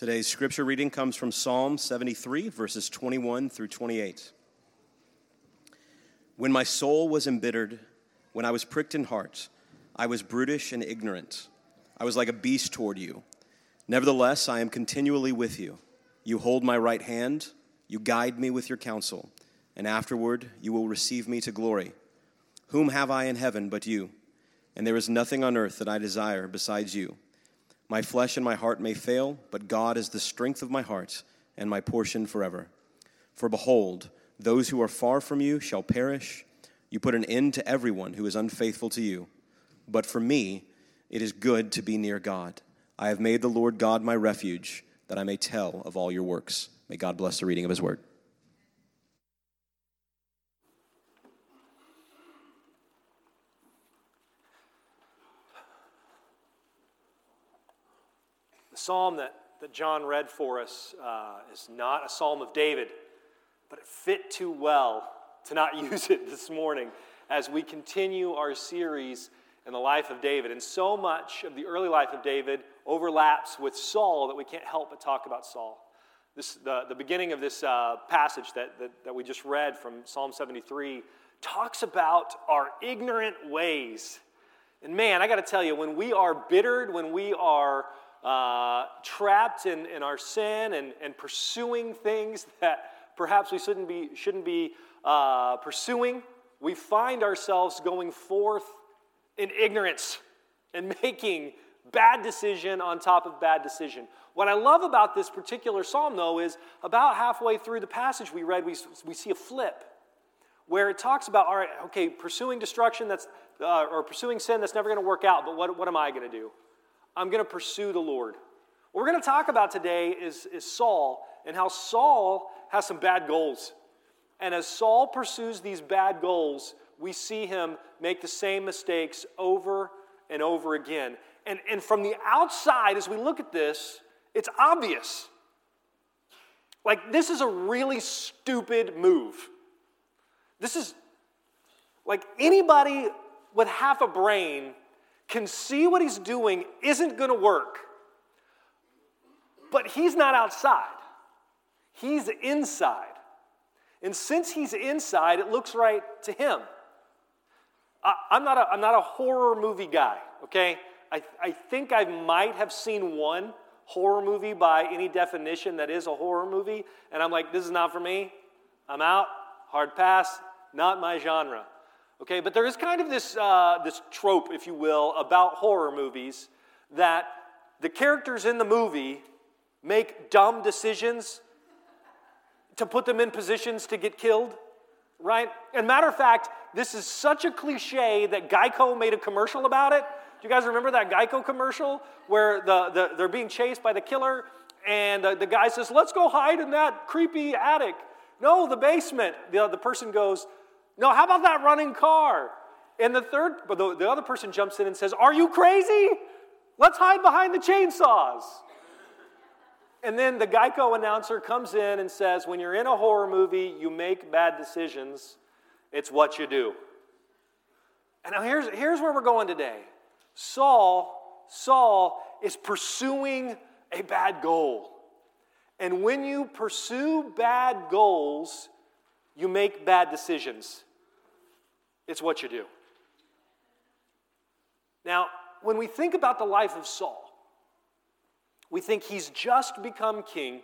Today's scripture reading comes from Psalm 73, verses 21 through 28. When my soul was embittered, when I was pricked in heart, I was brutish and ignorant. I was like a beast toward you. Nevertheless, I am continually with you. You hold my right hand, you guide me with your counsel, and afterward you will receive me to glory. Whom have I in heaven but you? And there is nothing on earth that I desire besides you. My flesh and my heart may fail, but God is the strength of my heart and my portion forever. For behold, those who are far from you shall perish. You put an end to everyone who is unfaithful to you. But for me, it is good to be near God. I have made the Lord God my refuge, that I may tell of all your works. May God bless the reading of his word. Psalm that, that John read for us uh, is not a psalm of David, but it fit too well to not use it this morning as we continue our series in the life of David. And so much of the early life of David overlaps with Saul that we can't help but talk about Saul. This, the, the beginning of this uh, passage that, that, that we just read from Psalm 73 talks about our ignorant ways. And man, I got to tell you, when we are bittered, when we are uh, trapped in, in our sin and, and pursuing things that perhaps we shouldn't be, shouldn't be uh, pursuing, we find ourselves going forth in ignorance and making bad decision on top of bad decision. What I love about this particular psalm, though, is about halfway through the passage we read, we, we see a flip where it talks about, all right, okay, pursuing destruction that's, uh, or pursuing sin that's never going to work out, but what, what am I going to do? I'm going to pursue the Lord. What we're going to talk about today is, is Saul and how Saul has some bad goals. And as Saul pursues these bad goals, we see him make the same mistakes over and over again. And, and from the outside, as we look at this, it's obvious. Like, this is a really stupid move. This is like anybody with half a brain can see what he's doing isn't going to work. But he's not outside, he's inside. And since he's inside, it looks right to him. I, am not a, I'm not a horror movie guy, okay? I, I think I might have seen one horror movie by any definition that is a horror movie, and I'm like, this is not for me. I'm out, hard pass, not my genre. Okay, but there is kind of this, uh, this trope, if you will, about horror movies that the characters in the movie make dumb decisions to put them in positions to get killed, right? And matter of fact, this is such a cliche that Geico made a commercial about it. Do you guys remember that Geico commercial where the, the, they're being chased by the killer and the, the guy says, Let's go hide in that creepy attic? No, the basement. The, the person goes, no, how about that running car? And the third, but the, the other person jumps in and says, Are you crazy? Let's hide behind the chainsaws. And then the Geico announcer comes in and says, When you're in a horror movie, you make bad decisions. It's what you do. And now here's, here's where we're going today. Saul, Saul is pursuing a bad goal. And when you pursue bad goals, you make bad decisions. It's what you do. Now, when we think about the life of Saul, we think he's just become king.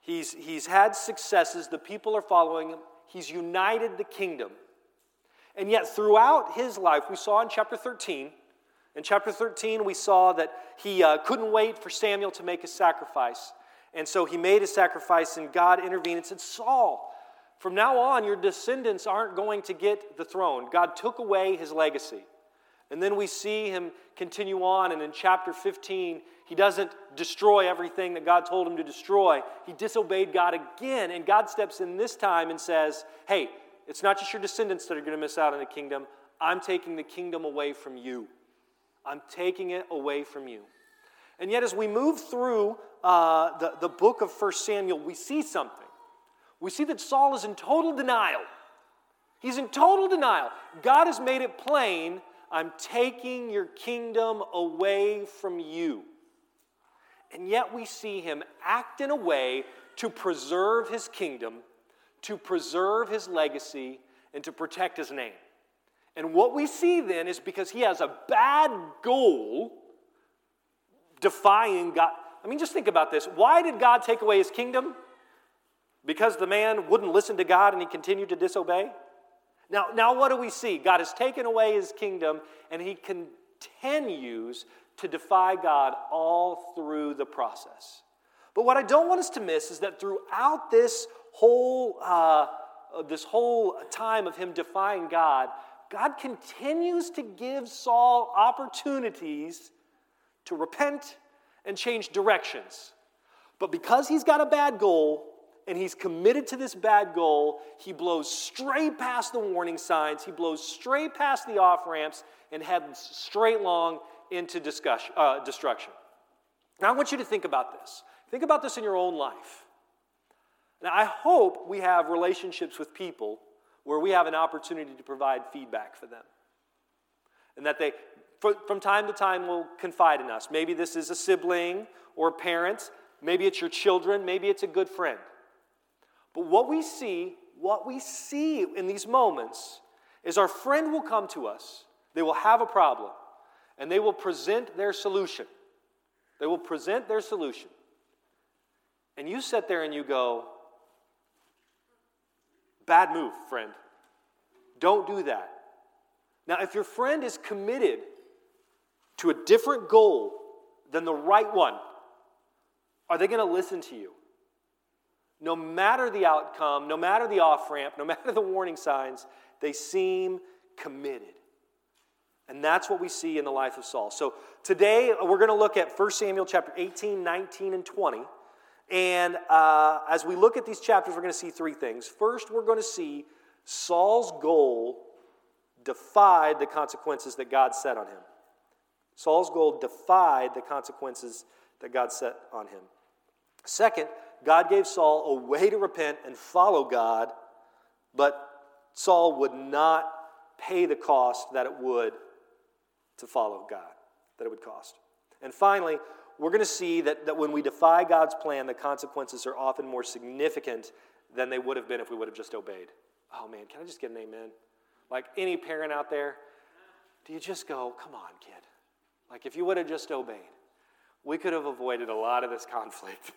He's, he's had successes. The people are following him. He's united the kingdom. And yet, throughout his life, we saw in chapter 13, in chapter 13, we saw that he uh, couldn't wait for Samuel to make his sacrifice. And so he made his sacrifice, and God intervened and said, Saul, from now on, your descendants aren't going to get the throne. God took away his legacy. And then we see him continue on, and in chapter 15, he doesn't destroy everything that God told him to destroy. He disobeyed God again, and God steps in this time and says, Hey, it's not just your descendants that are going to miss out on the kingdom. I'm taking the kingdom away from you. I'm taking it away from you. And yet, as we move through uh, the, the book of 1 Samuel, we see something we see that Saul is in total denial. He's in total denial. God has made it plain I'm taking your kingdom away from you. And yet we see him act in a way to preserve his kingdom, to preserve his legacy, and to protect his name. And what we see then is because he has a bad goal, defying God. I mean, just think about this. Why did God take away his kingdom? Because the man wouldn't listen to God and he continued to disobey? Now, now what do we see? God has taken away his kingdom and he continues to defy God all through the process. But what I don't want us to miss is that throughout this whole, uh, this whole time of him defying God, God continues to give Saul opportunities to repent and change directions. But because he's got a bad goal, and he's committed to this bad goal, he blows straight past the warning signs, he blows straight past the off ramps, and heads straight long into discussion, uh, destruction. Now, I want you to think about this. Think about this in your own life. Now, I hope we have relationships with people where we have an opportunity to provide feedback for them. And that they, from time to time, will confide in us. Maybe this is a sibling or a parent, maybe it's your children, maybe it's a good friend. But what we see, what we see in these moments is our friend will come to us, they will have a problem, and they will present their solution. They will present their solution. And you sit there and you go, Bad move, friend. Don't do that. Now, if your friend is committed to a different goal than the right one, are they going to listen to you? No matter the outcome, no matter the off ramp, no matter the warning signs, they seem committed. And that's what we see in the life of Saul. So today we're going to look at 1 Samuel chapter 18, 19, and 20. And uh, as we look at these chapters, we're going to see three things. First, we're going to see Saul's goal defied the consequences that God set on him. Saul's goal defied the consequences that God set on him. Second, God gave Saul a way to repent and follow God, but Saul would not pay the cost that it would to follow God, that it would cost. And finally, we're going to see that, that when we defy God's plan, the consequences are often more significant than they would have been if we would have just obeyed. Oh man, can I just get an amen? Like any parent out there, do you just go, come on, kid? Like if you would have just obeyed, we could have avoided a lot of this conflict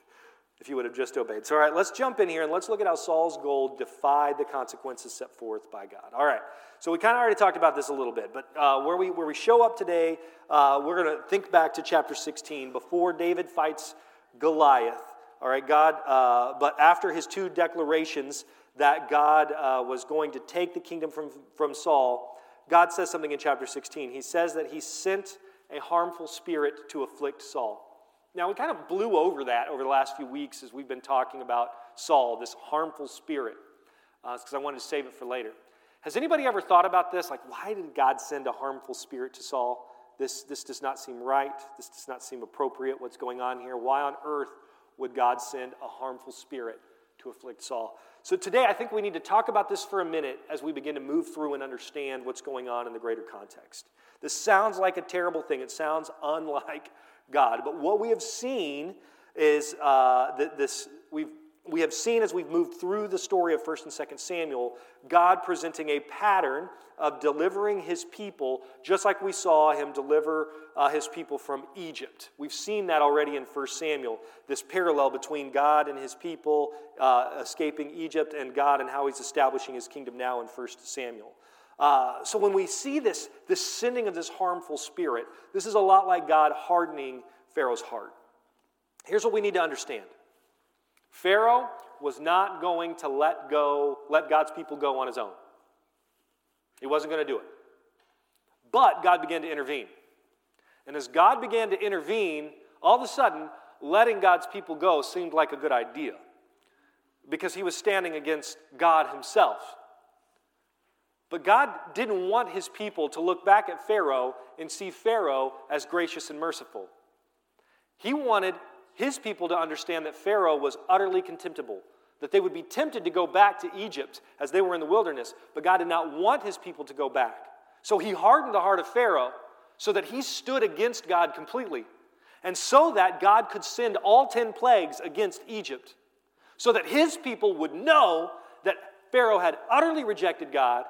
if you would have just obeyed. So, all right, let's jump in here and let's look at how Saul's goal defied the consequences set forth by God. All right, so we kind of already talked about this a little bit, but uh, where, we, where we show up today, uh, we're going to think back to chapter 16 before David fights Goliath. All right, God, uh, but after his two declarations that God uh, was going to take the kingdom from, from Saul, God says something in chapter 16. He says that he sent a harmful spirit to afflict Saul. Now, we kind of blew over that over the last few weeks as we've been talking about Saul, this harmful spirit, because uh, I wanted to save it for later. Has anybody ever thought about this? Like, why did God send a harmful spirit to Saul? This, this does not seem right. This does not seem appropriate. What's going on here? Why on earth would God send a harmful spirit to afflict Saul? So, today I think we need to talk about this for a minute as we begin to move through and understand what's going on in the greater context. This sounds like a terrible thing. It sounds unlike God. But what we have seen is uh, that this, we've, we have seen as we've moved through the story of 1st and 2nd Samuel, God presenting a pattern of delivering his people, just like we saw him deliver uh, his people from Egypt. We've seen that already in 1 Samuel, this parallel between God and his people uh, escaping Egypt and God and how he's establishing his kingdom now in 1 Samuel. Uh, so when we see this, this sending of this harmful spirit, this is a lot like God hardening Pharaoh's heart. Here's what we need to understand Pharaoh was not going to let go, let God's people go on his own. He wasn't going to do it. But God began to intervene. And as God began to intervene, all of a sudden, letting God's people go seemed like a good idea because he was standing against God himself. But God didn't want his people to look back at Pharaoh and see Pharaoh as gracious and merciful. He wanted his people to understand that Pharaoh was utterly contemptible, that they would be tempted to go back to Egypt as they were in the wilderness, but God did not want his people to go back. So he hardened the heart of Pharaoh so that he stood against God completely. and so that God could send all 10 plagues against Egypt, so that his people would know that Pharaoh had utterly rejected God,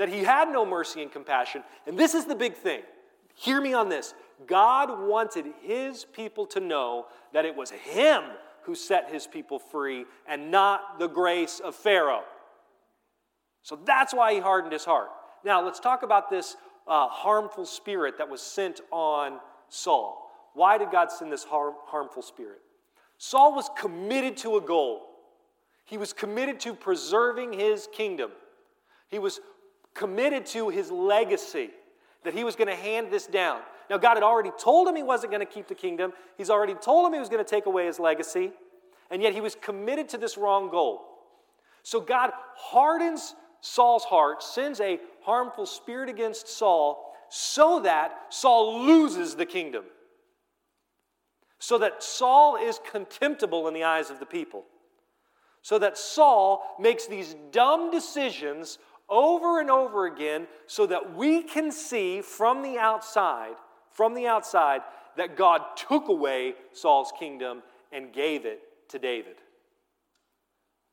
that he had no mercy and compassion. And this is the big thing. Hear me on this. God wanted his people to know that it was him who set his people free and not the grace of Pharaoh. So that's why he hardened his heart. Now, let's talk about this uh, harmful spirit that was sent on Saul. Why did God send this harm, harmful spirit? Saul was committed to a goal. He was committed to preserving his kingdom. He was committed to his legacy, that he was going to hand this down. Now, God had already told him he wasn't going to keep the kingdom, He's already told him he was going to take away his legacy, and yet he was committed to this wrong goal. So, God hardens Saul's heart, sends a harmful spirit against Saul, so that Saul loses the kingdom. So that Saul is contemptible in the eyes of the people. So that Saul makes these dumb decisions over and over again so that we can see from the outside from the outside that God took away Saul's kingdom and gave it to David.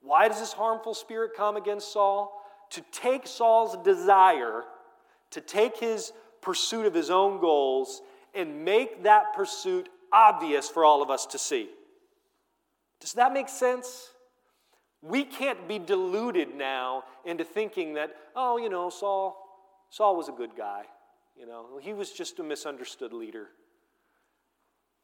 Why does this harmful spirit come against Saul? To take Saul's desire, to take his pursuit of his own goals, and make that pursuit obvious for all of us to see. Does that make sense? We can't be deluded now into thinking that, oh, you know, Saul, Saul was a good guy. You know, he was just a misunderstood leader.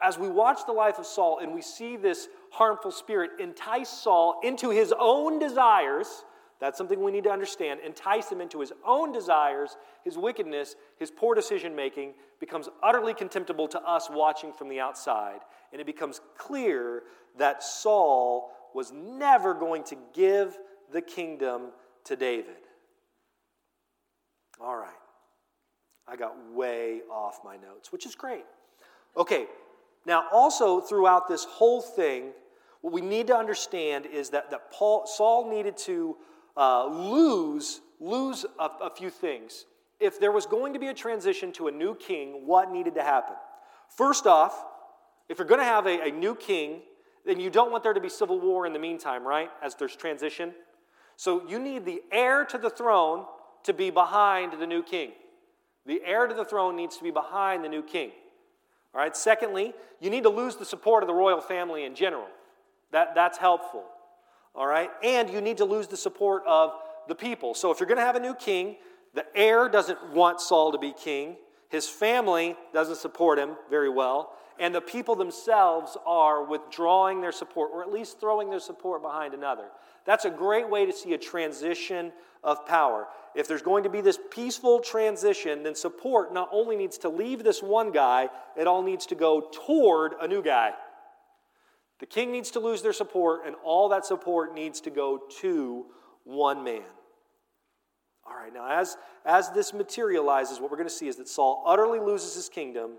As we watch the life of Saul and we see this harmful spirit entice Saul into his own desires, that's something we need to understand. Entice him into his own desires, his wickedness, his poor decision making becomes utterly contemptible to us watching from the outside. And it becomes clear that Saul was never going to give the kingdom to David. All right. I got way off my notes, which is great. Okay, now also throughout this whole thing, what we need to understand is that, that Paul, Saul needed to uh, lose, lose a, a few things. If there was going to be a transition to a new king, what needed to happen? First off, if you're going to have a, a new king, then you don't want there to be civil war in the meantime, right? As there's transition. So you need the heir to the throne to be behind the new king. The heir to the throne needs to be behind the new king. All right, secondly, you need to lose the support of the royal family in general. That, that's helpful. All right, and you need to lose the support of the people. So if you're going to have a new king, the heir doesn't want Saul to be king, his family doesn't support him very well, and the people themselves are withdrawing their support, or at least throwing their support behind another. That's a great way to see a transition of power. If there's going to be this peaceful transition, then support not only needs to leave this one guy, it all needs to go toward a new guy. The king needs to lose their support, and all that support needs to go to one man. All right, now as, as this materializes, what we're going to see is that Saul utterly loses his kingdom,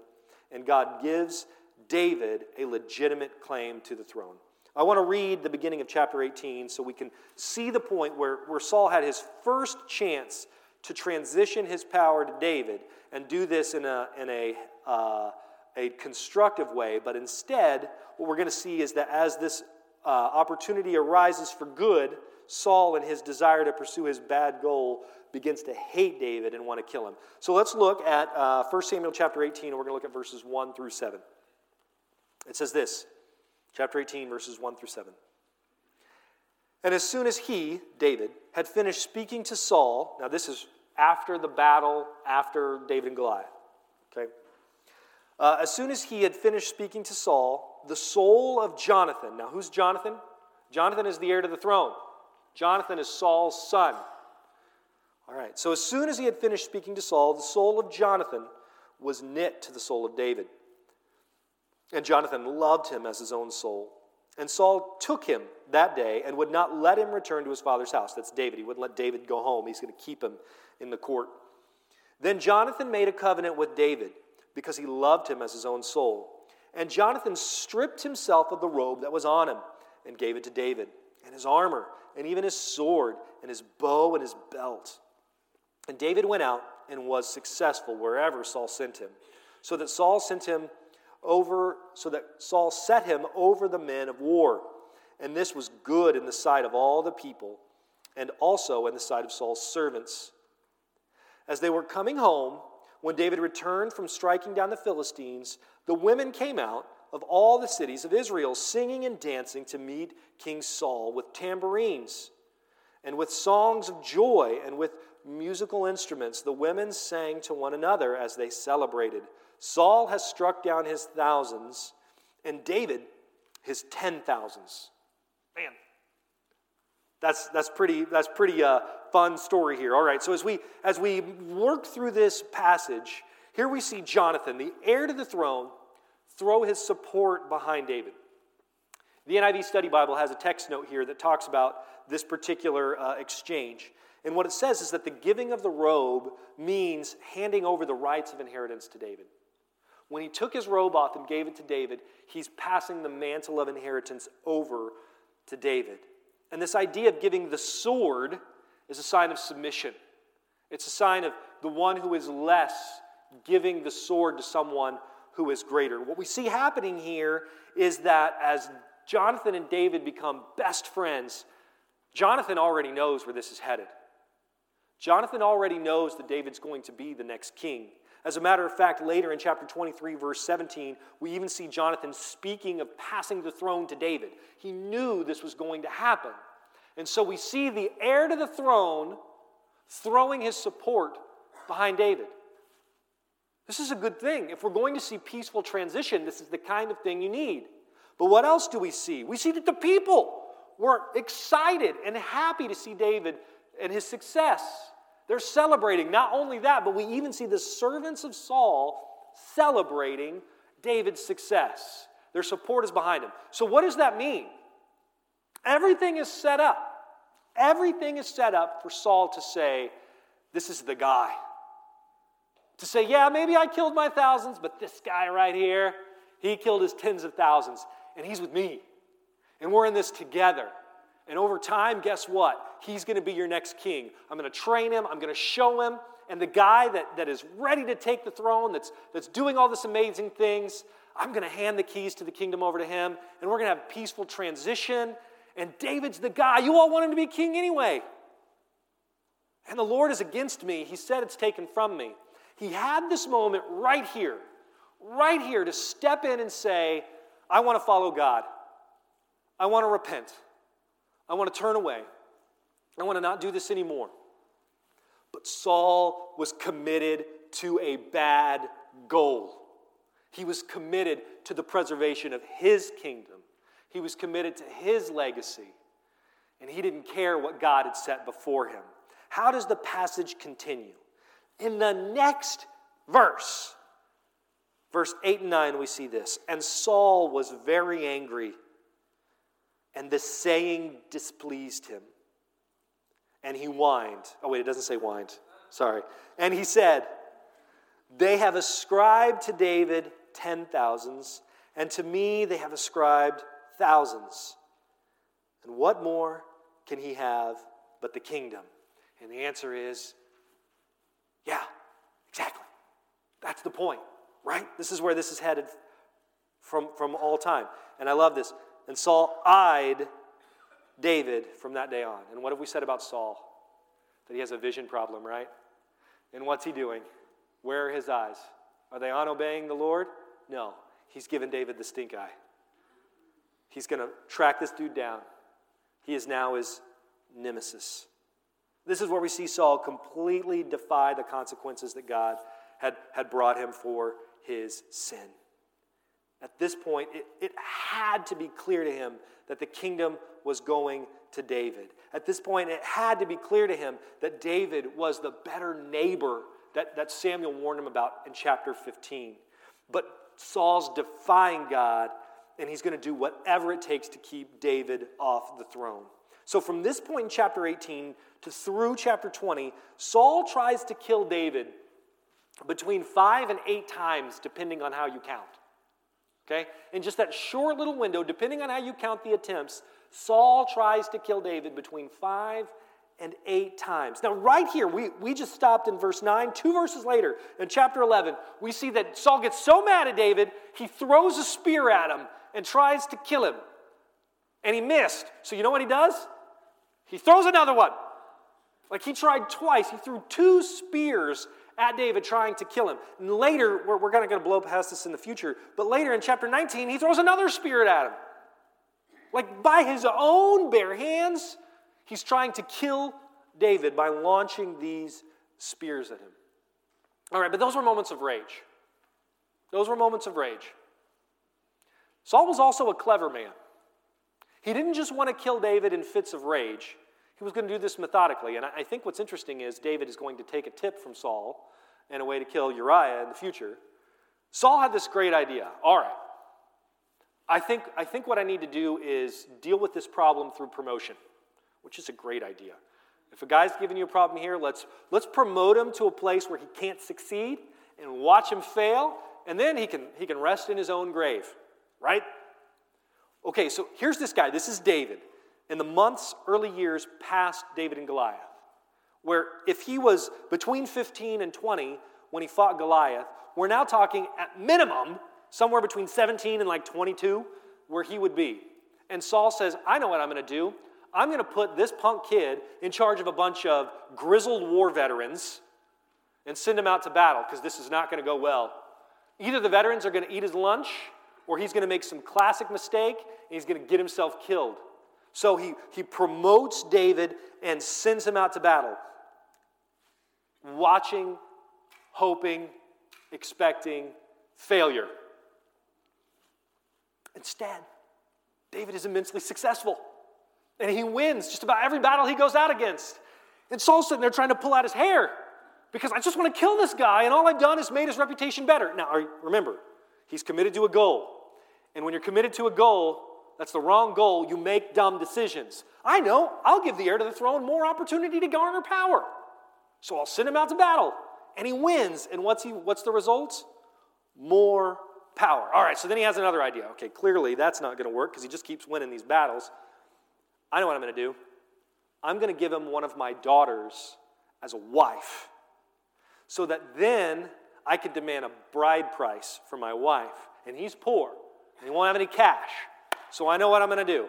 and God gives David a legitimate claim to the throne. I want to read the beginning of chapter 18 so we can see the point where, where Saul had his first chance to transition his power to David and do this in a, in a, uh, a constructive way. But instead, what we're going to see is that as this uh, opportunity arises for good, Saul, in his desire to pursue his bad goal, begins to hate David and want to kill him. So let's look at uh, 1 Samuel chapter 18, and we're going to look at verses 1 through 7. It says this chapter 18, verses 1 through 7. And as soon as he, David, had finished speaking to Saul, now this is after the battle, after David and Goliath, okay? Uh, as soon as he had finished speaking to Saul, the soul of Jonathan, now who's Jonathan? Jonathan is the heir to the throne. Jonathan is Saul's son. All right, so as soon as he had finished speaking to Saul, the soul of Jonathan was knit to the soul of David. And Jonathan loved him as his own soul. And Saul took him that day and would not let him return to his father's house. That's David. He wouldn't let David go home. He's going to keep him in the court. Then Jonathan made a covenant with David because he loved him as his own soul. And Jonathan stripped himself of the robe that was on him and gave it to David, and his armor, and even his sword, and his bow, and his belt. And David went out and was successful wherever Saul sent him, so that Saul sent him over, so that Saul set him over the men of war. And this was good in the sight of all the people, and also in the sight of Saul's servants. As they were coming home, when David returned from striking down the Philistines, the women came out of all the cities of Israel, singing and dancing to meet King Saul with tambourines and with songs of joy and with musical instruments. The women sang to one another as they celebrated. Saul has struck down his thousands, and David his ten thousands. Man, that's, that's pretty, that's pretty uh, fun story here. All right, so as we, as we work through this passage, here we see Jonathan, the heir to the throne, throw his support behind David. The NIV Study Bible has a text note here that talks about this particular uh, exchange. And what it says is that the giving of the robe means handing over the rights of inheritance to David. When he took his robe off and gave it to David, he's passing the mantle of inheritance over to David. And this idea of giving the sword is a sign of submission. It's a sign of the one who is less giving the sword to someone who is greater. What we see happening here is that as Jonathan and David become best friends, Jonathan already knows where this is headed. Jonathan already knows that David's going to be the next king. As a matter of fact, later in chapter 23, verse 17, we even see Jonathan speaking of passing the throne to David. He knew this was going to happen. And so we see the heir to the throne throwing his support behind David. This is a good thing. If we're going to see peaceful transition, this is the kind of thing you need. But what else do we see? We see that the people were excited and happy to see David and his success. They're celebrating not only that, but we even see the servants of Saul celebrating David's success. Their support is behind him. So, what does that mean? Everything is set up. Everything is set up for Saul to say, This is the guy. To say, Yeah, maybe I killed my thousands, but this guy right here, he killed his tens of thousands, and he's with me. And we're in this together. And over time, guess what? He's going to be your next king. I'm going to train him, I'm going to show him. And the guy that, that is ready to take the throne, that's, that's doing all this amazing things, I'm going to hand the keys to the kingdom over to him. And we're going to have a peaceful transition. And David's the guy. You all want him to be king anyway. And the Lord is against me. He said it's taken from me. He had this moment right here, right here to step in and say, I want to follow God. I want to repent. I want to turn away. I want to not do this anymore. But Saul was committed to a bad goal. He was committed to the preservation of his kingdom, he was committed to his legacy, and he didn't care what God had set before him. How does the passage continue? In the next verse, verse 8 and 9, we see this. And Saul was very angry and the saying displeased him. And he whined. Oh, wait, it doesn't say whined. Sorry. And he said, They have ascribed to David ten thousands, and to me they have ascribed thousands. And what more can he have but the kingdom? And the answer is, yeah, exactly. That's the point, right? This is where this is headed from, from all time. And I love this. And Saul eyed David from that day on. And what have we said about Saul? That he has a vision problem, right? And what's he doing? Where are his eyes? Are they on obeying the Lord? No. He's given David the stink eye. He's going to track this dude down. He is now his nemesis. This is where we see Saul completely defy the consequences that God had, had brought him for his sin. At this point, it, it had to be clear to him that the kingdom was going to David. At this point, it had to be clear to him that David was the better neighbor that, that Samuel warned him about in chapter 15. But Saul's defying God, and he's going to do whatever it takes to keep David off the throne. So, from this point in chapter 18 to through chapter 20, Saul tries to kill David between five and eight times, depending on how you count. Okay? In just that short little window, depending on how you count the attempts, Saul tries to kill David between five and eight times. Now, right here, we, we just stopped in verse 9. Two verses later, in chapter 11, we see that Saul gets so mad at David, he throws a spear at him and tries to kill him. And he missed. So, you know what he does? He throws another one. Like he tried twice. He threw two spears at David trying to kill him. And later, we're, we're going to blow past this in the future, but later in chapter 19, he throws another spear at him. Like by his own bare hands, he's trying to kill David by launching these spears at him. All right, but those were moments of rage. Those were moments of rage. Saul was also a clever man. He didn't just want to kill David in fits of rage, he was going to do this methodically. And I think what's interesting is David is going to take a tip from Saul and a way to kill Uriah in the future. Saul had this great idea. All right, I think, I think what I need to do is deal with this problem through promotion, which is a great idea. If a guy's giving you a problem here, let's, let's promote him to a place where he can't succeed and watch him fail, and then he can, he can rest in his own grave, right? Okay, so here's this guy. This is David in the months, early years past David and Goliath, where if he was between 15 and 20 when he fought Goliath, we're now talking at minimum somewhere between 17 and like 22 where he would be. And Saul says, I know what I'm going to do. I'm going to put this punk kid in charge of a bunch of grizzled war veterans and send him out to battle because this is not going to go well. Either the veterans are going to eat his lunch or he's going to make some classic mistake he's going to get himself killed. So he, he promotes David and sends him out to battle, watching, hoping, expecting failure. Instead, David is immensely successful. And he wins just about every battle he goes out against. And Saul's sitting there trying to pull out his hair because I just want to kill this guy, and all I've done is made his reputation better. Now, remember, he's committed to a goal. And when you're committed to a goal, that's the wrong goal. You make dumb decisions. I know, I'll give the heir to the throne more opportunity to garner power. So I'll send him out to battle. And he wins. And what's, he, what's the result? More power. All right, so then he has another idea. Okay, clearly that's not going to work because he just keeps winning these battles. I know what I'm going to do. I'm going to give him one of my daughters as a wife so that then I could demand a bride price for my wife. And he's poor and he won't have any cash. So I know what I'm going to do.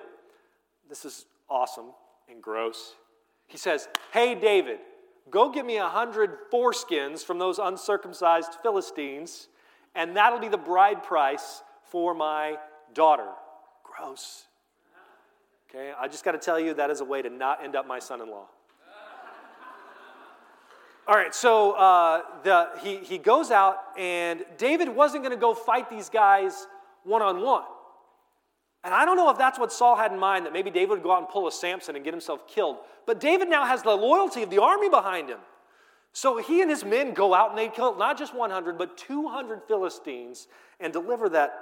This is awesome and gross. He says, Hey, David, go get me a hundred foreskins from those uncircumcised Philistines, and that'll be the bride price for my daughter. Gross. Okay, I just got to tell you that is a way to not end up my son in law. All right, so uh, the, he, he goes out, and David wasn't going to go fight these guys one on one. And I don't know if that's what Saul had in mind, that maybe David would go out and pull a Samson and get himself killed. But David now has the loyalty of the army behind him. So he and his men go out and they kill not just 100, but 200 Philistines and deliver that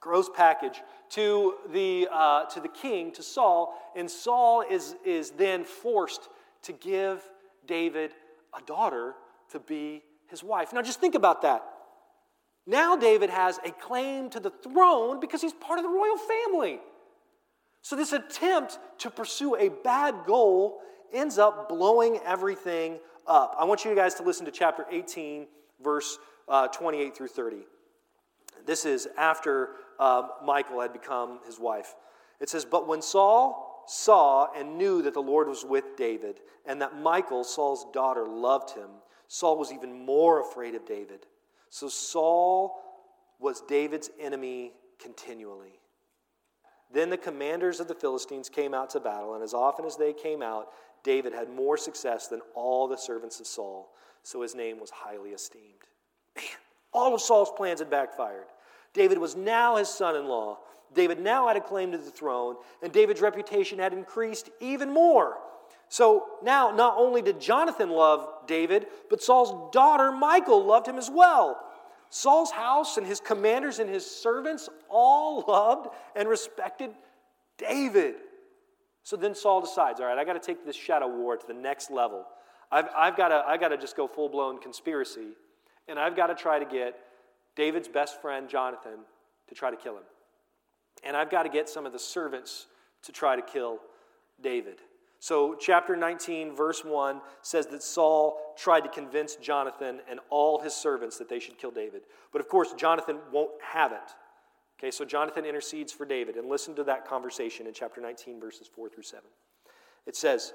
gross package to the, uh, to the king, to Saul. And Saul is, is then forced to give David a daughter to be his wife. Now just think about that. Now David has a claim to the throne because he's part of the royal family. So this attempt to pursue a bad goal ends up blowing everything up. I want you guys to listen to chapter 18, verse uh, 28 through 30. This is after uh, Michal had become his wife. It says, But when Saul saw and knew that the Lord was with David, and that Michal, Saul's daughter, loved him, Saul was even more afraid of David. So Saul was David's enemy continually. Then the commanders of the Philistines came out to battle, and as often as they came out, David had more success than all the servants of Saul, so his name was highly esteemed. Man, all of Saul's plans had backfired. David was now his son in law. David now had a claim to the throne, and David's reputation had increased even more. So now, not only did Jonathan love David, but Saul's daughter Michal loved him as well. Saul's house and his commanders and his servants all loved and respected David. So then Saul decides, all right, I got to take this shadow war to the next level. I've, I've got I got to just go full blown conspiracy, and I've got to try to get David's best friend, Jonathan, to try to kill him. And I've got to get some of the servants to try to kill David. So, chapter 19, verse 1 says that Saul tried to convince Jonathan and all his servants that they should kill David. But of course, Jonathan won't have it. Okay, so Jonathan intercedes for David. And listen to that conversation in chapter 19, verses 4 through 7. It says,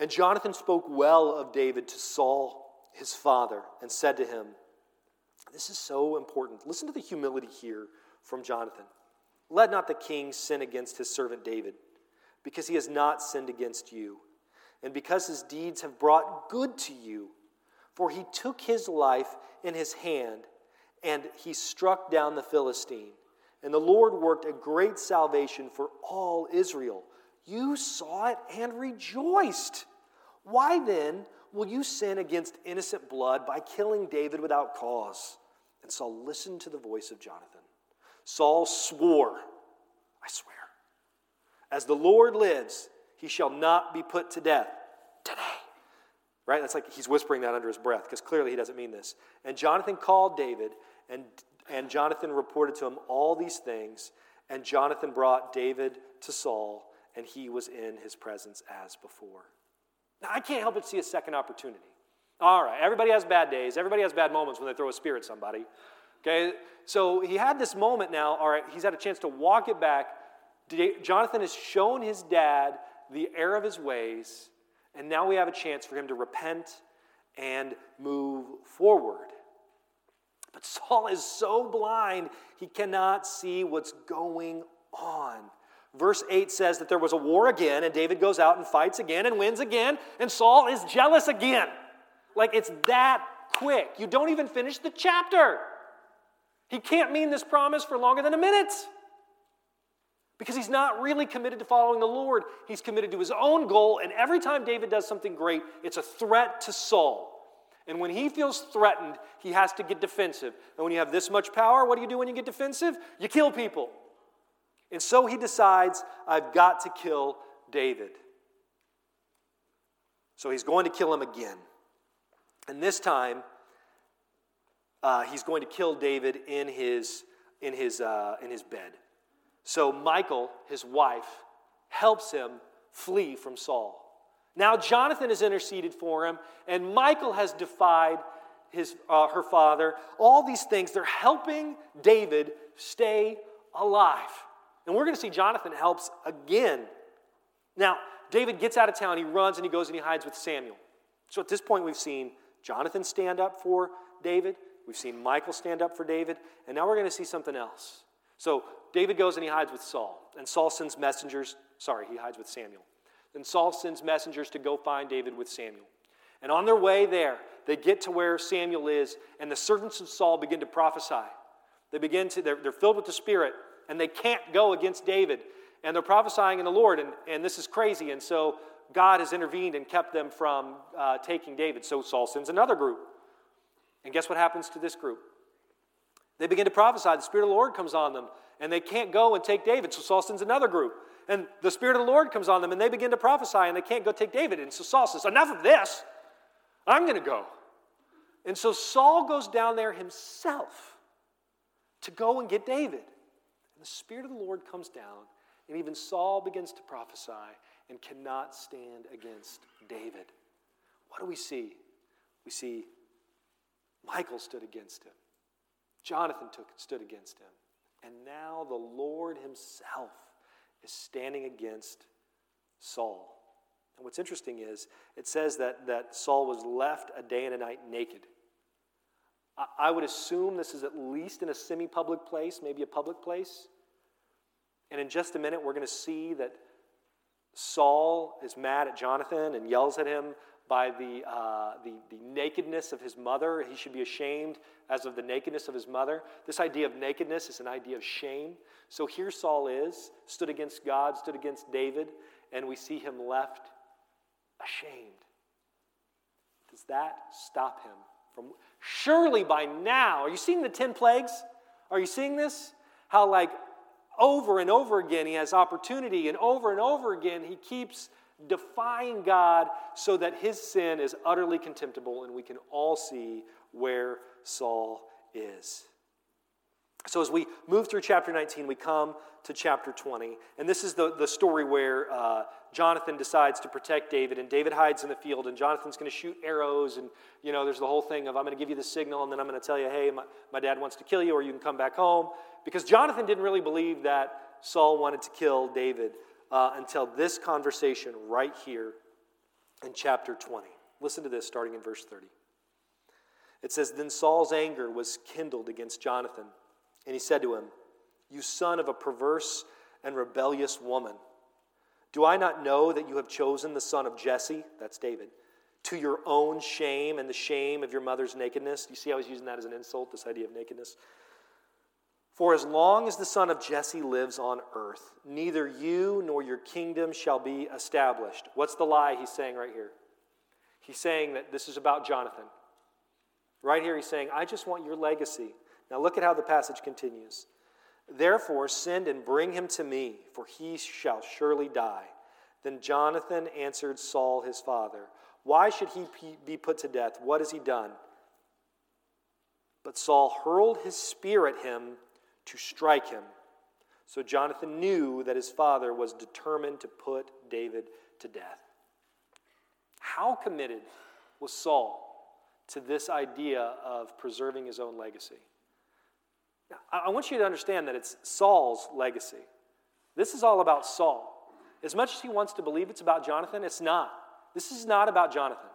And Jonathan spoke well of David to Saul, his father, and said to him, This is so important. Listen to the humility here from Jonathan. Let not the king sin against his servant David because he has not sinned against you, and because his deeds have brought good to you. For he took his life in his hand, and he struck down the Philistine. And the Lord worked a great salvation for all Israel. You saw it and rejoiced. Why then will you sin against innocent blood by killing David without cause? And Saul listened to the voice of Jonathan. Saul swore, I swear as the Lord lives, he shall not be put to death today. Right? That's like he's whispering that under his breath because clearly he doesn't mean this. And Jonathan called David, and, and Jonathan reported to him all these things. And Jonathan brought David to Saul, and he was in his presence as before. Now, I can't help but see a second opportunity. All right, everybody has bad days, everybody has bad moments when they throw a spear at somebody. Okay, so he had this moment now, all right, he's had a chance to walk it back Jonathan has shown his dad the error of his ways, and now we have a chance for him to repent and move forward. But Saul is so blind, he cannot see what's going on. Verse 8 says that there was a war again, and David goes out and fights again and wins again, and Saul is jealous again. Like it's that quick. You don't even finish the chapter. He can't mean this promise for longer than a minute. Because he's not really committed to following the Lord. He's committed to his own goal, and every time David does something great, it's a threat to Saul. And when he feels threatened, he has to get defensive. And when you have this much power, what do you do when you get defensive? You kill people. And so he decides, I've got to kill David. So he's going to kill him again. And this time, uh, he's going to kill David in his, in his, uh, in his bed. So Michal, his wife, helps him flee from Saul. Now Jonathan has interceded for him, and Michal has defied his, uh, her father. All these things, they're helping David stay alive. And we're going to see Jonathan helps again. Now, David gets out of town, he runs and he goes and he hides with Samuel. So at this point, we've seen Jonathan stand up for David, we've seen Michael stand up for David, and now we're going to see something else. So David goes and he hides with Saul. And Saul sends messengers, sorry, he hides with Samuel. And Saul sends messengers to go find David with Samuel. And on their way there, they get to where Samuel is, and the servants of Saul begin to prophesy. They begin to, they're, they're filled with the Spirit, and they can't go against David. And they're prophesying in the Lord, and, and this is crazy. And so God has intervened and kept them from uh, taking David. So Saul sends another group. And guess what happens to this group? They begin to prophesy. The Spirit of the Lord comes on them, and they can't go and take David. So Saul sends another group. And the Spirit of the Lord comes on them, and they begin to prophesy, and they can't go take David. And so Saul says, Enough of this. I'm going to go. And so Saul goes down there himself to go and get David. And the Spirit of the Lord comes down, and even Saul begins to prophesy and cannot stand against David. What do we see? We see Michal stood against him. Jonathan took, stood against him. And now the Lord himself is standing against Saul. And what's interesting is it says that, that Saul was left a day and a night naked. I, I would assume this is at least in a semi public place, maybe a public place. And in just a minute, we're going to see that Saul is mad at Jonathan and yells at him by the, uh, the, the nakedness of his mother. He should be ashamed as of the nakedness of his mother. This idea of nakedness is an idea of shame. So here Saul is, stood against God, stood against David, and we see him left ashamed. Does that stop him from. Surely by now, are you seeing the 10 plagues? Are you seeing this? How, like, over and over again, he has opportunity, and over and over again, he keeps defying God so that his sin is utterly contemptible, and we can all see where Saul is. So, as we move through chapter 19, we come to chapter 20. And this is the, the story where uh, Jonathan decides to protect David, and David hides in the field, and Jonathan's going to shoot arrows. And, you know, there's the whole thing of I'm going to give you the signal, and then I'm going to tell you, hey, my, my dad wants to kill you, or you can come back home. Because Jonathan didn't really believe that Saul wanted to kill David uh, until this conversation right here in chapter 20. Listen to this starting in verse 30. It says, Then Saul's anger was kindled against Jonathan. And he said to him, You son of a perverse and rebellious woman, do I not know that you have chosen the son of Jesse, that's David, to your own shame and the shame of your mother's nakedness? You see, I was using that as an insult, this idea of nakedness. For as long as the son of Jesse lives on earth, neither you nor your kingdom shall be established. What's the lie he's saying right here? He's saying that this is about Jonathan. Right here, he's saying, I just want your legacy. Now look at how the passage continues. Therefore, send and bring him to me, for he shall surely die. Then Jonathan answered Saul his father, Why should he be put to death? What has he done? But Saul hurled his spear at him to strike him. So Jonathan knew that his father was determined to put David to death. How committed was Saul to this idea of preserving his own legacy? I want you to understand that it's Saul's legacy. This is all about Saul. As much as he wants to believe it's about Jonathan, it's not. This is not about Jonathan.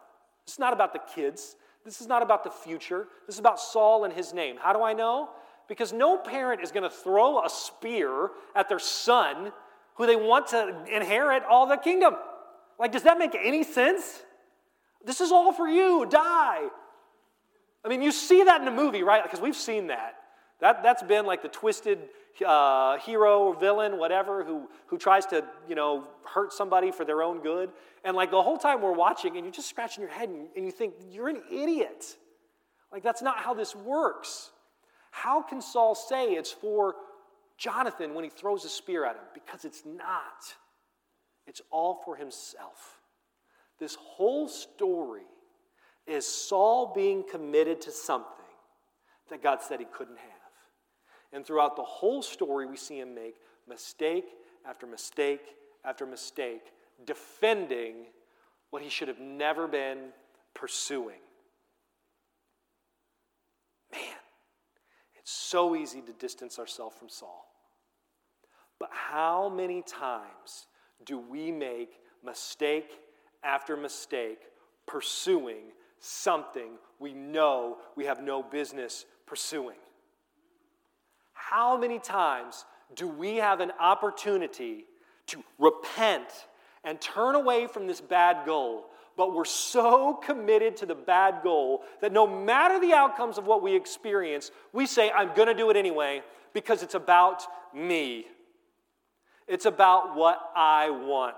This is not about the kids. This is not about the future. This is about Saul and his name. How do I know? Because no parent is going to throw a spear at their son who they want to inherit all the kingdom. Like, does that make any sense? This is all for you. Die. I mean, you see that in a movie, right? Because we've seen that. That, that's been like the twisted uh, hero, or villain, whatever, who, who tries to, you know, hurt somebody for their own good. And like the whole time we're watching, and you're just scratching your head and, and you think, you're an idiot. Like, that's not how this works. How can Saul say it's for Jonathan when he throws a spear at him? Because it's not. It's all for himself. This whole story is Saul being committed to something that God said he couldn't have. And throughout the whole story, we see him make mistake after mistake after mistake, defending what he should have never been pursuing. Man, so easy to distance ourselves from Saul. But how many times do we make mistake after mistake pursuing something we know we have no business pursuing? How many times do we have an opportunity to repent and turn away from this bad goal? But we're so committed to the bad goal that no matter the outcomes of what we experience, we say, I'm going to do it anyway because it's about me. It's about what I want.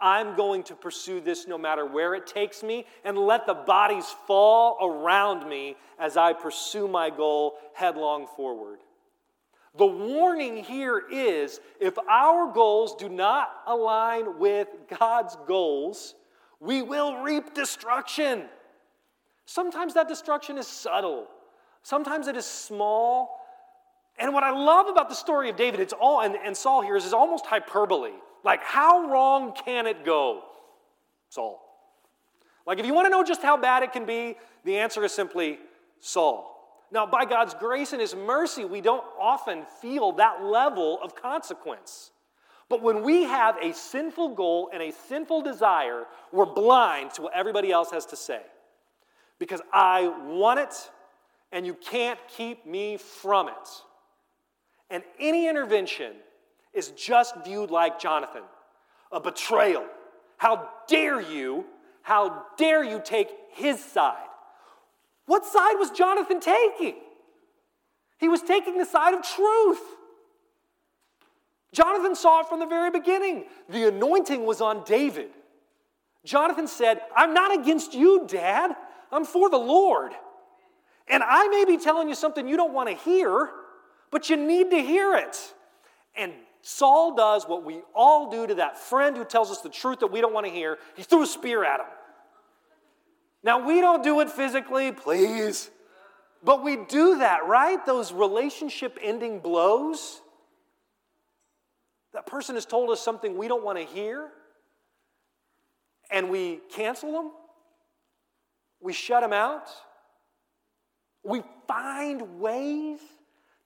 I'm going to pursue this no matter where it takes me and let the bodies fall around me as I pursue my goal headlong forward. The warning here is if our goals do not align with God's goals, we will reap destruction. Sometimes that destruction is subtle, sometimes it is small. And what I love about the story of David, it's all, and, and Saul here is, is almost hyperbole. Like, how wrong can it go, Saul? Like, if you want to know just how bad it can be, the answer is simply Saul. Now, by God's grace and His mercy, we don't often feel that level of consequence. But when we have a sinful goal and a sinful desire, we're blind to what everybody else has to say. Because I want it, and you can't keep me from it. And any intervention is just viewed like Jonathan a betrayal. How dare you? How dare you take his side? What side was Jonathan taking? He was taking the side of truth. Jonathan saw it from the very beginning. The anointing was on David. Jonathan said, I'm not against you, Dad. I'm for the Lord. And I may be telling you something you don't want to hear, but you need to hear it. And Saul does what we all do to that friend who tells us the truth that we don't want to hear. He threw a spear at him. Now, we don't do it physically, please. But we do that, right? Those relationship ending blows. That person has told us something we don't want to hear, and we cancel them. We shut them out. We find ways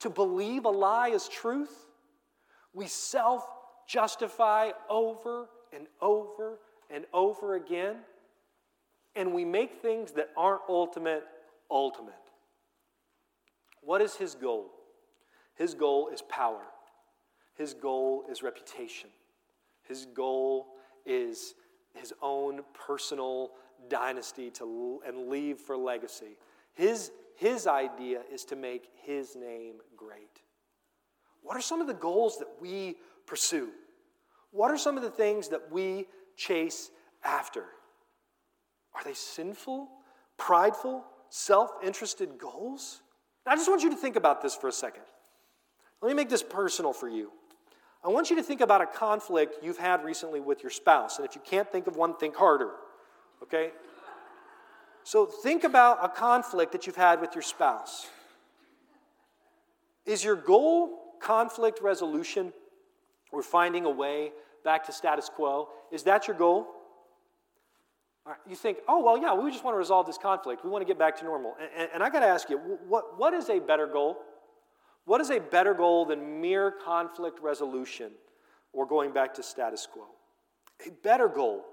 to believe a lie as truth. We self justify over and over and over again. And we make things that aren't ultimate, ultimate. What is his goal? His goal is power. His goal is reputation. His goal is his own personal dynasty to, and leave for legacy. His, his idea is to make his name great. What are some of the goals that we pursue? What are some of the things that we chase after? Are they sinful, prideful, self interested goals? I just want you to think about this for a second. Let me make this personal for you. I want you to think about a conflict you've had recently with your spouse. And if you can't think of one, think harder. Okay? So think about a conflict that you've had with your spouse. Is your goal conflict resolution or finding a way back to status quo? Is that your goal? you think, oh, well, yeah, we just want to resolve this conflict. We want to get back to normal. And, and, and I got to ask you, what, what is a better goal? What is a better goal than mere conflict resolution or going back to status quo? A better goal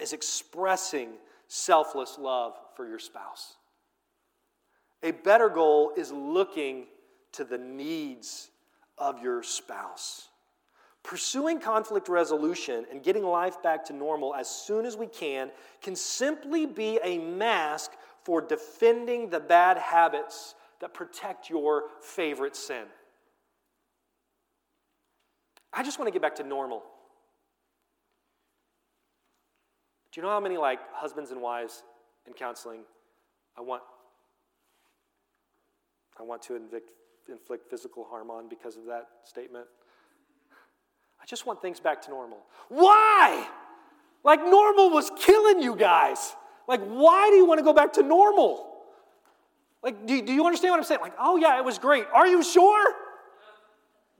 is expressing selfless love for your spouse. A better goal is looking to the needs of your spouse. Pursuing conflict resolution and getting life back to normal as soon as we can can simply be a mask for defending the bad habits that protect your favorite sin. I just want to get back to normal. Do you know how many like husbands and wives in counseling I want I want to inflict, inflict physical harm on because of that statement? I just want things back to normal. Why? Like normal was killing you guys. Like why do you want to go back to normal? Like, do, do you understand what I'm saying? Like, oh, yeah, it was great. Are you sure?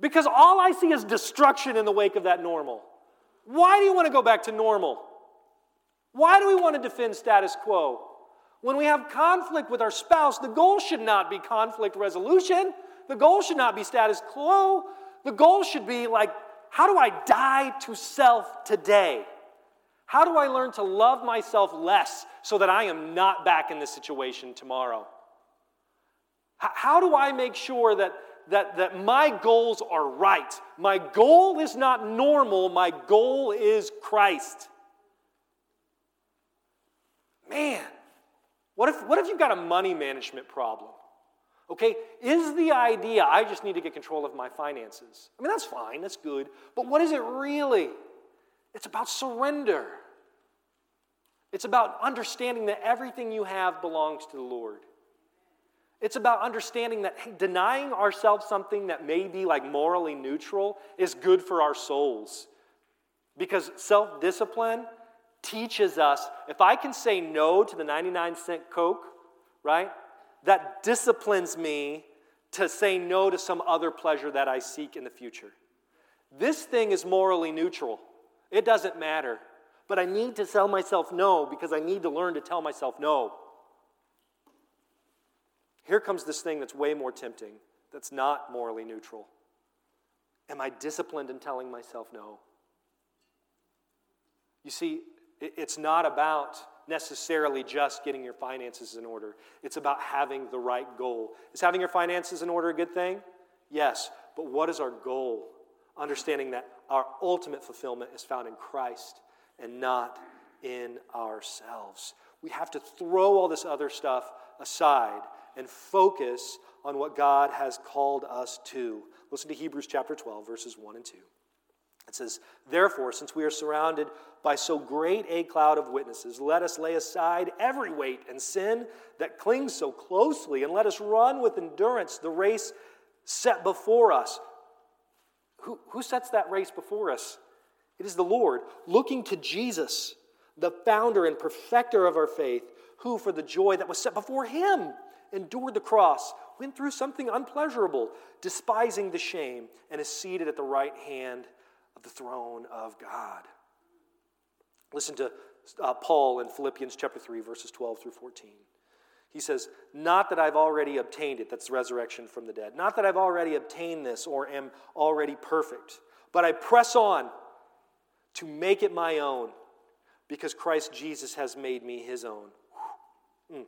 Because all I see is destruction in the wake of that normal. Why do you want to go back to normal? Why do we want to defend status quo? When we have conflict with our spouse, the goal should not be conflict resolution. The goal should not be status quo. The goal should be like, how do I die to self today? How do I learn to love myself less so that I am not back in this situation tomorrow? How do I make sure that, that, that my goals are right? My goal is not normal, my goal is Christ. Man, what if, what if you've got a money management problem? Okay, is the idea I just need to get control of my finances? I mean, that's fine, that's good, but what is it really? It's about surrender. It's about understanding that everything you have belongs to the Lord. It's about understanding that hey, denying ourselves something that may be like morally neutral is good for our souls. Because self discipline teaches us if I can say no to the 99 cent Coke, right, that disciplines me to say no to some other pleasure that I seek in the future. This thing is morally neutral, it doesn't matter. But I need to tell myself no because I need to learn to tell myself no. Here comes this thing that's way more tempting, that's not morally neutral. Am I disciplined in telling myself no? You see, it's not about necessarily just getting your finances in order. It's about having the right goal. Is having your finances in order a good thing? Yes. But what is our goal? Understanding that our ultimate fulfillment is found in Christ and not in ourselves. We have to throw all this other stuff aside and focus on what God has called us to. Listen to Hebrews chapter 12, verses 1 and 2. It says, Therefore, since we are surrounded by so great a cloud of witnesses, let us lay aside every weight and sin that clings so closely, and let us run with endurance the race set before us. Who, who sets that race before us? It is the Lord, looking to Jesus, the founder and perfecter of our faith, who, for the joy that was set before him, endured the cross, went through something unpleasurable, despising the shame, and is seated at the right hand of the throne of God. Listen to uh, Paul in Philippians chapter 3, verses 12 through 14. He says, Not that I've already obtained it, that's resurrection from the dead. Not that I've already obtained this or am already perfect, but I press on to make it my own because Christ Jesus has made me his own. Mm.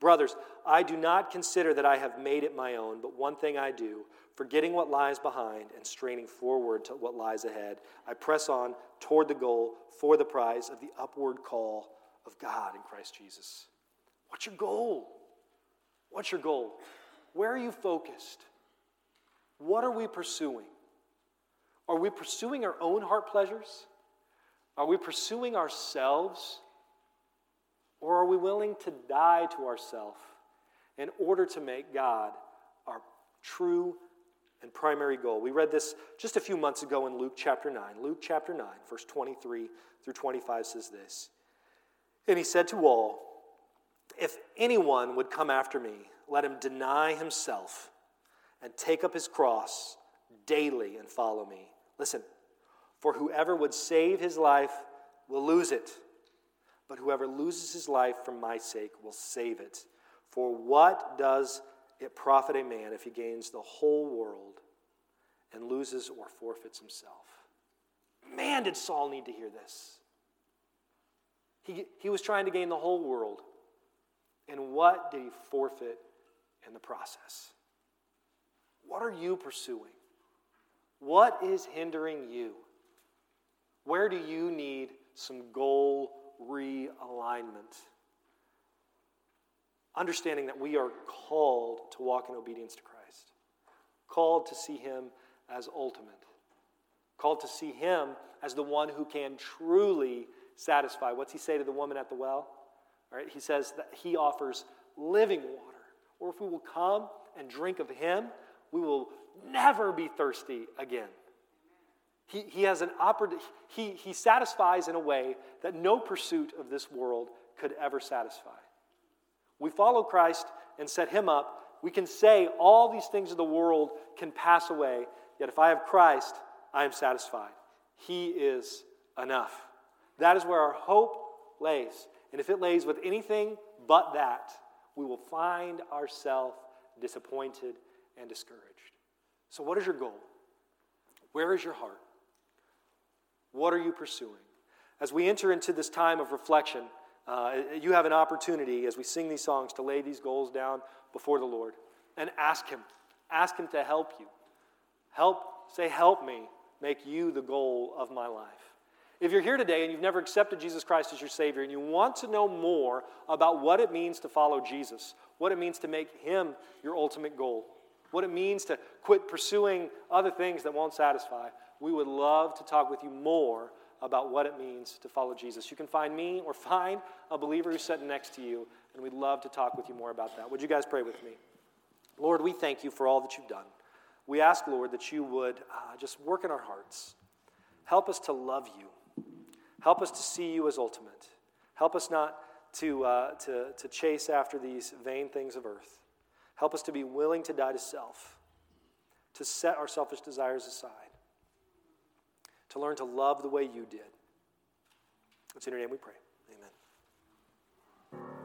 Brothers, I do not consider that I have made it my own, but one thing I do, forgetting what lies behind and straining forward to what lies ahead, I press on toward the goal for the prize of the upward call of God in Christ Jesus. What's your goal? What's your goal? Where are you focused? What are we pursuing? Are we pursuing our own heart pleasures? Are we pursuing ourselves? Or are we willing to die to ourselves in order to make God our true and primary goal? We read this just a few months ago in Luke chapter 9. Luke chapter 9, verse 23 through 25 says this And he said to all, if anyone would come after me, let him deny himself and take up his cross daily and follow me. Listen, for whoever would save his life will lose it, but whoever loses his life for my sake will save it. For what does it profit a man if he gains the whole world and loses or forfeits himself? Man, did Saul need to hear this. He, he was trying to gain the whole world and what did he forfeit in the process? What are you pursuing? What is hindering you? Where do you need some goal realignment? Understanding that we are called to walk in obedience to Christ, called to see Him as ultimate, called to see Him as the one who can truly satisfy. What's He say to the woman at the well? Right? He says that he offers living water. Or if we will come and drink of him, we will never be thirsty again. He, he has an oppor- he, he satisfies in a way that no pursuit of this world could ever satisfy. We follow Christ and set him up. We can say all these things of the world can pass away, yet if I have Christ, I am satisfied. He is enough. That is where our hope lays. And if it lays with anything but that, we will find ourselves disappointed and discouraged. So, what is your goal? Where is your heart? What are you pursuing? As we enter into this time of reflection, uh, you have an opportunity as we sing these songs to lay these goals down before the Lord and ask Him. Ask Him to help you. Help, say, help me make you the goal of my life. If you're here today and you've never accepted Jesus Christ as your Savior and you want to know more about what it means to follow Jesus, what it means to make Him your ultimate goal, what it means to quit pursuing other things that won't satisfy, we would love to talk with you more about what it means to follow Jesus. You can find me or find a believer who's sitting next to you, and we'd love to talk with you more about that. Would you guys pray with me? Lord, we thank you for all that you've done. We ask, Lord, that you would uh, just work in our hearts. Help us to love you. Help us to see you as ultimate. Help us not to, uh, to, to chase after these vain things of earth. Help us to be willing to die to self, to set our selfish desires aside, to learn to love the way you did. It's in your name we pray.